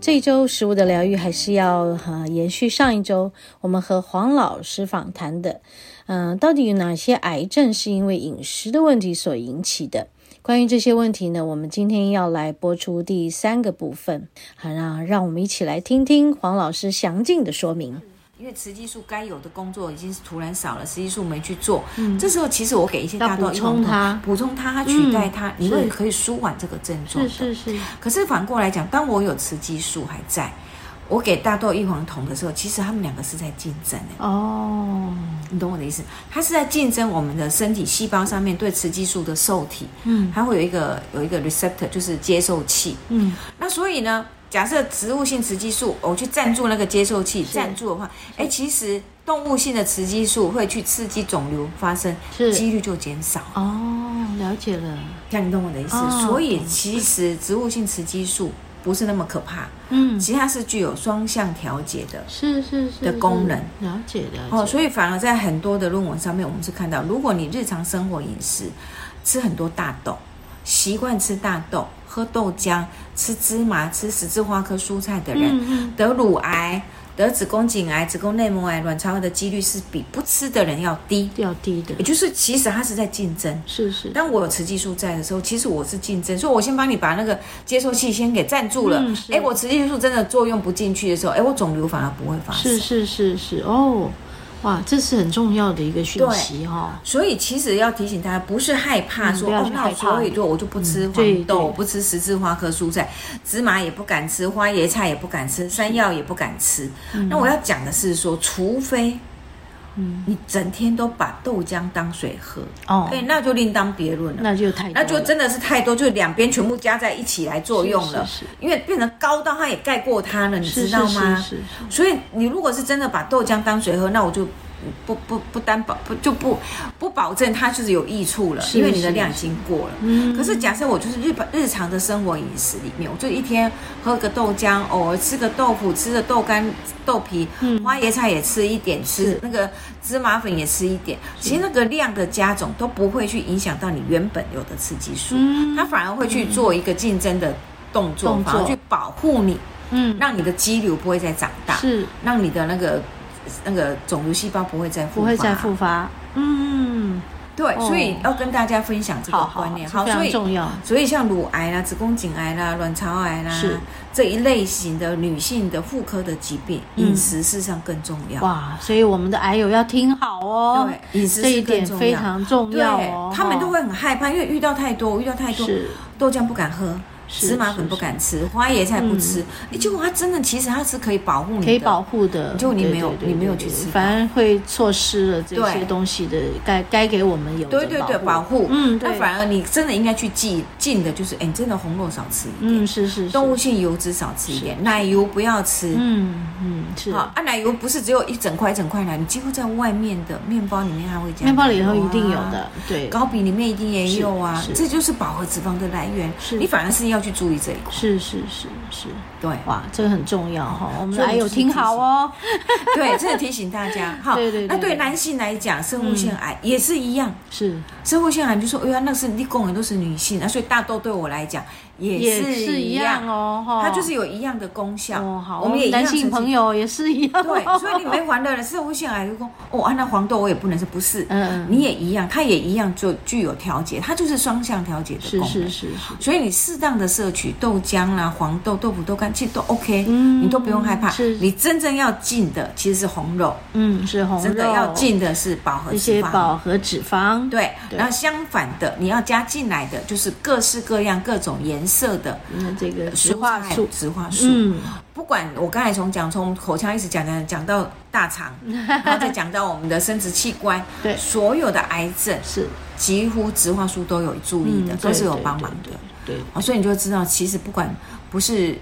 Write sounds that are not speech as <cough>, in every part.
这一周食物的疗愈还是要呃延续上一周我们和黄老师访谈的，嗯、呃，到底有哪些癌症是因为饮食的问题所引起的？关于这些问题呢，我们今天要来播出第三个部分，好，让让我们一起来听听黄老师详尽的说明。因为雌激素该有的工作已经是突然少了，雌激素没去做，嗯，这时候其实我给一些大豆异黄酮，补充它，补充它，它取代它，嗯、你会可以舒缓这个症状。是是是。可是反过来讲，当我有雌激素还在，我给大豆异黄酮的时候，其实他们两个是在竞争的。哦，你懂我的意思？它是在竞争我们的身体细胞上面对雌激素的受体，嗯，它会有一个有一个 receptor，就是接受器，嗯，那所以呢？假设植物性雌激素，我去赞助那个接受器，赞助的话，哎，其实动物性的雌激素会去刺激肿瘤发生，几率就减少。哦，了解了，像你懂我的意思。哦、所以其实植物性雌激素不是那么可怕，嗯，其实它是具有双向调节的，是是是的功能。了解了。哦，所以反而在很多的论文上面，我们是看到，如果你日常生活饮食吃很多大豆，习惯吃大豆。喝豆浆、吃芝麻、吃十字花科蔬菜的人，得乳癌、得子宫颈癌、子宫内膜癌、卵巢癌的几率是比不吃的人要低，要低的。也就是其实它是在竞争，是是。当我有雌激素在的时候，其实我是竞争，所以我先帮你把那个接受器先给占住了。哎、嗯，我雌激素真的作用不进去的时候，哎，我肿瘤反而不会发生。是是是是哦。哇，这是很重要的一个讯息哈、哦！所以其实要提醒大家，不是害怕说、哦，那所以就我就不吃黄豆，嗯、不吃十字花科蔬菜，芝麻也不敢吃，花椰菜也不敢吃，山药也不敢吃。嗯、那我要讲的是说，除非，嗯，你整天都把豆浆当水喝哦，哎，那就另当别论了，那就太，那就真的是太多，就两边全部加在一起来作用了，是是是因为变成高到它也盖过它了，你知道吗？是是，是，是，是。所以你如果是真的把豆浆当水喝，那我就。不不不担保不就不不保证它就是有益处了，因为你的量已经过了。嗯。可是假设我就是日本日常的生活饮食里面，我就一天喝个豆浆，偶尔吃个豆腐，吃个豆干豆皮，花椰菜也吃一点，吃那个芝麻粉也吃一点。其实那个量的加总都不会去影响到你原本有的雌激素，它反而会去做一个竞争的动作，反而去保护你，嗯，让你的肌瘤不会再长大，是让你的那个。那个肿瘤细胞不会再复发，不会再复发。嗯，对，哦、所以要跟大家分享这个观念，好，好，非常重要。所以像乳癌啦、子宫颈癌啦、卵巢癌啦，是这一类型的女性的妇科的疾病，饮食事实上更重要。哇，所以我们的癌友要听好哦，对，饮食是更重要，非常重要哦。他们都会很害怕，因为遇到太多，遇到太多，豆浆不敢喝。芝麻粉不敢吃，花椰菜不吃，哎，结果它真的其实它是可以保护你的，可以保护的，就你没有你没有去吃，反而会错失了这些东西的该该给我们有的对对对保护，嗯，那反而你真的应该去记进的就是，哎，你真的红肉少吃一点，嗯，是是，动物性油脂少吃一点，奶油不要吃，嗯嗯，是。好啊，奶油不是只有一整块一整块奶，你几乎在外面的面包里面还会加，面包里头一定有的，对，糕饼里面一定也有啊，这就是饱和脂肪的来源，是。你反而是要去注意这一块。是是是是，对哇，这个很重要哈，<laughs> 我们还有听好哦，<laughs> 对，这个提醒大家 <laughs> 哈。对对对，那对男性来讲，生物腺癌也是一样，是生物腺癌，就说哎呀，那是你工人都是女性啊，所以大豆对我来讲。也是一样哦，它就是有一样的功效。哦，好，我们也男性朋友也是一样。对，所以你没还的人，生物腺癌就说哦，那黄豆我也不能说不是？嗯，你也一样，它也一样就具有调节，它就是双向调节的功能。是是是。所以你适当的摄取豆浆啦、黄豆、豆腐、豆干，其实都 OK，嗯，你都不用害怕。是。你真正要进的其实是红肉，嗯，是红肉。真的要进的是饱和脂肪。一些饱和脂肪。对。然后相反的，你要加进来的就是各式各样、各种颜色。色的，那，这个植化素，植化素，嗯，不管我刚才从讲从口腔一直讲讲讲到大肠，<laughs> 然后再讲到我们的生殖器官，对，所有的癌症是。几乎植化素都有注意的，都是有帮忙的，对，啊，所以你就会知道，其实不管不是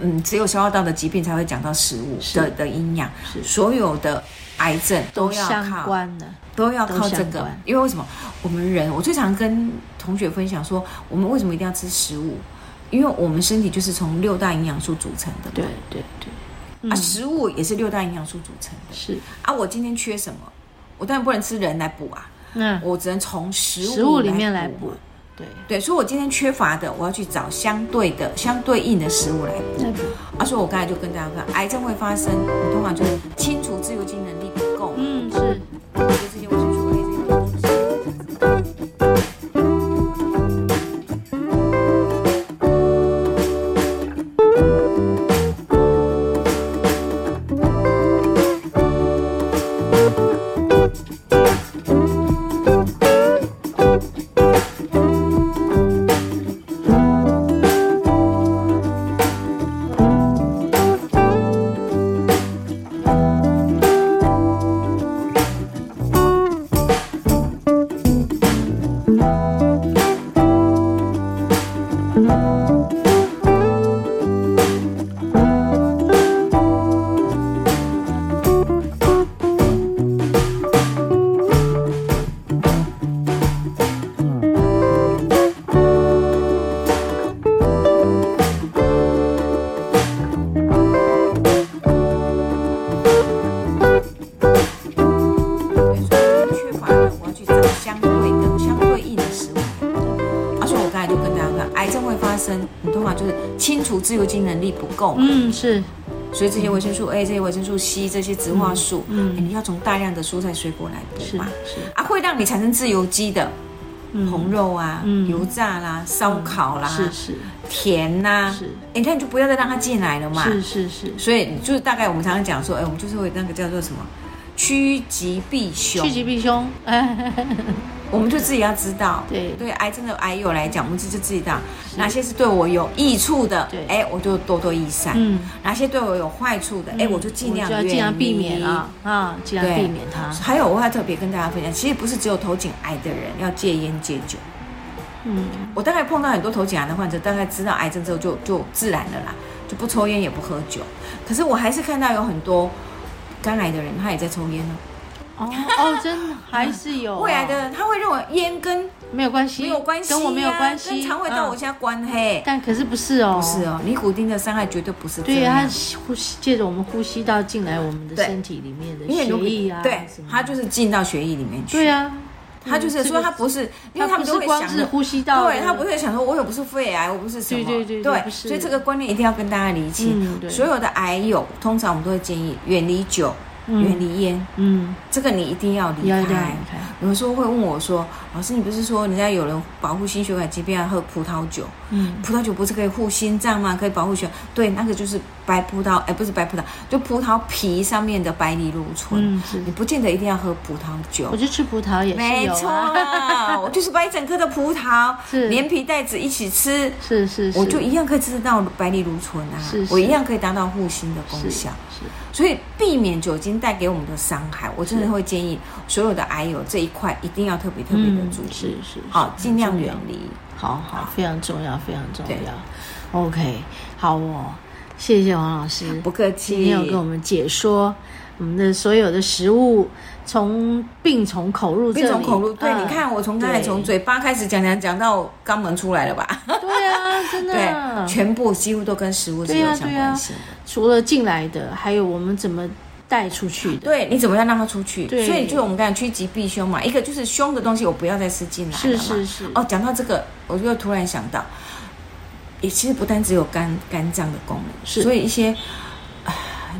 嗯，只有消化道的疾病才会讲到食物的的营养，是。所有的癌症都要靠都相关的，都要靠这个。因为为什么？我们人，我最常跟同学分享说，我们为什么一定要吃食物？因为我们身体就是从六大营养素组成的，对对对，嗯、啊，食物也是六大营养素组成的，是。啊，我今天缺什么，我当然不能吃人来补啊，嗯，我只能从食物食物里面来补。对对，所以我今天缺乏的，我要去找相对的、相对应的食物来补。啊，所以我刚才就跟大家说，癌症会发生，你通常就是清除自由基能力不够。嗯，是。嗯，是，所以这些维生素 A、这些维生素 C、这些植化素，嗯，你要从大量的蔬菜水果来补嘛，是。啊，会让你产生自由基的红肉啊、油炸啦、烧烤啦，是是，甜呐，是，哎，那你就不要再让它进来了嘛，是是是，所以就是大概我们常常讲说，哎，我们就是会那个叫做什么，趋吉避凶，趋吉避凶，<laughs> 我们就自己要知道，对。对，癌症的癌友来讲，我们自己知道。哪些是对我有益处的，哎，我就多多益善；嗯，哪些对我有坏处的，哎，我就尽量尽量避免啊啊，尽量避免它。还有，我还特别跟大家分享，其实不是只有头颈癌的人要戒烟戒酒。嗯，我大概碰到很多头颈癌的患者，大概知道癌症之后就就自然了啦，就不抽烟也不喝酒。可是我还是看到有很多肝癌的人，他也在抽烟呢。哦哦，真的 <laughs> 还是有胃癌的，他会认为烟跟没有关系，没有关系，跟我没有关系，跟肠胃道有些关系。但可是不是哦，不是哦，尼古丁的伤害绝对不是。对呀，它呼吸借着我们呼吸道进来我们的身体里面的血液啊，对，它就是进到血液里面去。对呀，它就是说他不是，因为他们都会想是呼吸道，对，他不会想说我又不是肺癌，我不是什么，对对对，所以这个观念一定要跟大家理清。所有的癌友，通常我们都会建议远离酒。远离烟，嗯，这个你一定要离开。有的时候会问我说：“老师，你不是说人家有人保护心血管疾病要喝葡萄酒？嗯，葡萄酒不是可以护心脏吗？可以保护血？对，那个就是白葡萄，哎，不是白葡萄，就葡萄皮上面的白藜芦醇。嗯，是。你不见得一定要喝葡萄酒。我就吃葡萄也是没错，我就是把一整颗的葡萄 <laughs> 是连皮带籽一起吃，是是，我就一样可以吃得到白藜芦醇啊，是，我一样可以达到护心的功效。是，所以避免酒精带给我们的伤害，我真的会建议所有的癌友这一块一定要特别特别的是是，好，尽量远离，好好，非常重要，非常重要。OK，好哦，谢谢王老师，不客气，今天有跟我们解说我们的所有的食物，从病从口入，病从口入，对，你看我从刚才从嘴巴开始讲讲讲到肛门出来了吧？对啊，真的，<laughs> 对，全部几乎都跟食物是有相关性的，除了进来的，还有我们怎么。带出去的，对，你怎么样让它出去？对，所以就是我们刚才趋吉避凶嘛，一个就是凶的东西，我不要再吃进来。是是是。哦，讲到这个，我就突然想到，也其实不单只有肝肝脏的功能，是，所以一些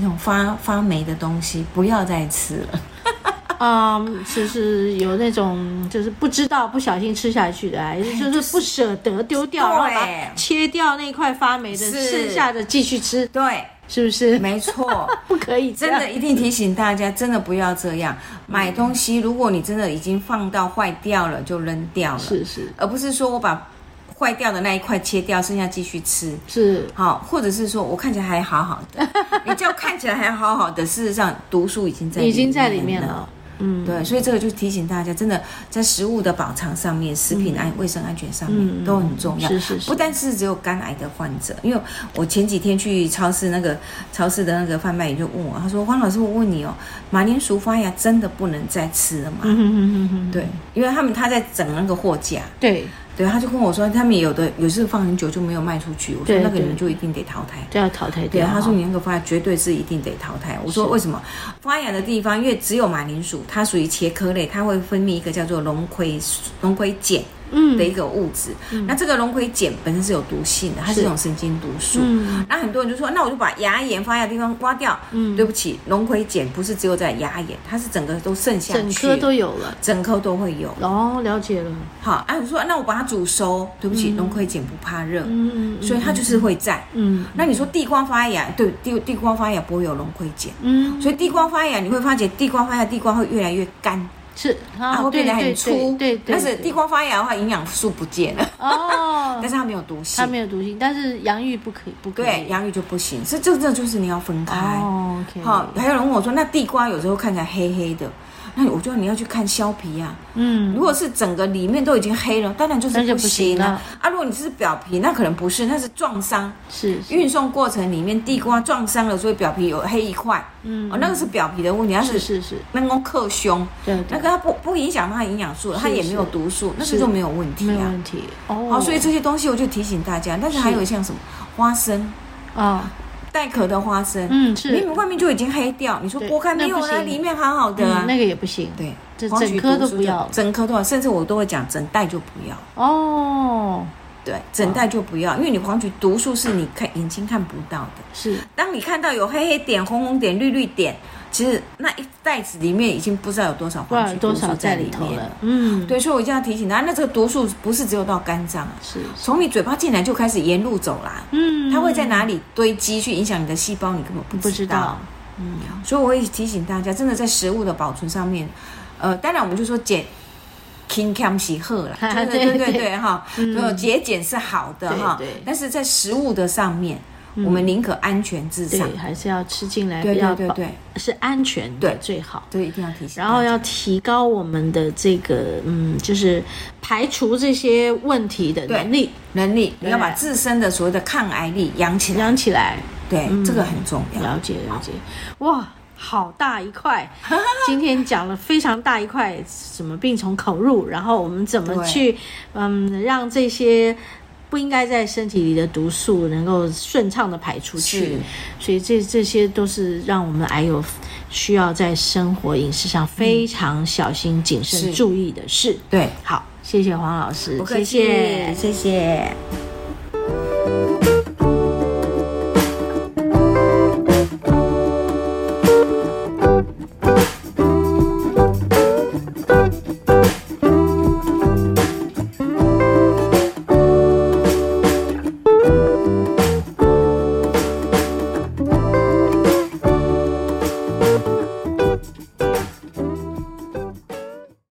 那种发发霉的东西不要再吃了。啊、<laughs> um，就是有那种就是不知道不小心吃下去的，还是就是不舍得丢掉，然后把切掉那块发霉的，剩下的继续吃。对。是不是？没错，<laughs> 不可以，真的一定提醒大家，真的不要这样。买东西。如果你真的已经放到坏掉了，就扔掉了，是是，而不是说我把坏掉的那一块切掉，剩下继续吃，是。好，或者是说我看起来还好好的，<laughs> 你叫看起来还好好的，事实上毒素已经在已经在里面了。嗯，对，所以这个就提醒大家，真的在食物的保障上面，食品安卫生安全上面都很重要。是是是，不但是只有肝癌的患者，因为我前几天去超市，那个超市的那个贩卖员就问我，他说：“黄老师，我问你哦，马铃薯发芽真的不能再吃了吗？”嗯嗯嗯嗯，对，因为他们他在整那个货架，对。对，他就跟我说，他们有的有时候放很久就没有卖出去。我说那个你们就一定得淘汰，对要淘汰掉。对，他说你那个发芽绝对是一定得淘汰。我说为什么？发芽的地方，因为只有马铃薯，它属于茄科类，它会分泌一个叫做龙葵龙葵碱。嗯，的一个物质，嗯、那这个龙葵碱本身是有毒性的，它是一种神经毒素。嗯，那很多人就说，那我就把牙龈发芽的地方刮掉。嗯，对不起，龙葵碱不是只有在牙龈，它是整个都剩下去，整颗都有了，整颗都会有。哦，了解了。好，哎、啊，我说那我把它煮熟，对不起，龙葵碱不怕热，嗯，所以它就是会在。嗯，那你说地瓜发芽，对，地地瓜发芽不会有龙葵碱，嗯，所以地瓜发芽你会发觉地瓜发芽地瓜会越来越干。是，然后变得很粗，对对，对，对，但是地瓜发芽的话，营养素不见了。哦，<laughs> 但是它没有毒性，它没有毒性，但是洋芋不可以，不可以，对，洋芋就不行，所以这这就是你要分开。哦。好，还有人问我说，那地瓜有时候看起来黑黑的。那我觉得你要去看削皮呀，嗯，如果是整个里面都已经黑了，当然就是不行了。啊。如果你是表皮，那可能不是，那是撞伤，是运送过程里面地瓜撞伤了，所以表皮有黑一块，嗯，哦，那个是表皮的问题，它是是是，那个克凶，对，那个它不不影响它的营养素，它也没有毒素，那个就没有问题，没有问题。哦。好，所以这些东西我就提醒大家，但是还有像什么花生。啊。带壳的花生，嗯，是，明明外面就已经黑掉，你说剥开没有啊？里面好好的。啊，那个也不行，对，整颗都不要，整颗都要，甚至我都会讲整袋就不要。哦，对，整袋就不要，因为你黄曲毒素是你看眼睛看不到的，是，当你看到有黑黑点、红红点、绿绿点。其实那一袋子里面已经不知道有多少黄曲毒素在里面了。嗯，对，所以我一定要提醒大家，那这个毒素不是只有到肝脏，是从你嘴巴进来就开始沿路走啦。嗯，它会在哪里堆积去影响你的细胞，你根本不知道。嗯，所以我会提醒大家，真的在食物的保存上面，呃，当然我们就说减轻康喜贺了，对对对对哈，节俭是好的哈，但是在食物的上面。我们宁可安全至上，还是要吃进来比较对对对，是安全的最好。对，一定要提醒。然后要提高我们的这个嗯，就是排除这些问题的能力能力。你要把自身的所谓的抗癌力养起来，养起来。对，这个很重要。了解了解。哇，好大一块！<laughs> 今天讲了非常大一块，什么病从口入，然后我们怎么去嗯让这些。不应该在身体里的毒素能够顺畅的排出去，所以这这些都是让我们癌友需要在生活饮食上非常小心谨慎注意的事。对，好，谢谢黄老师，谢谢，谢谢。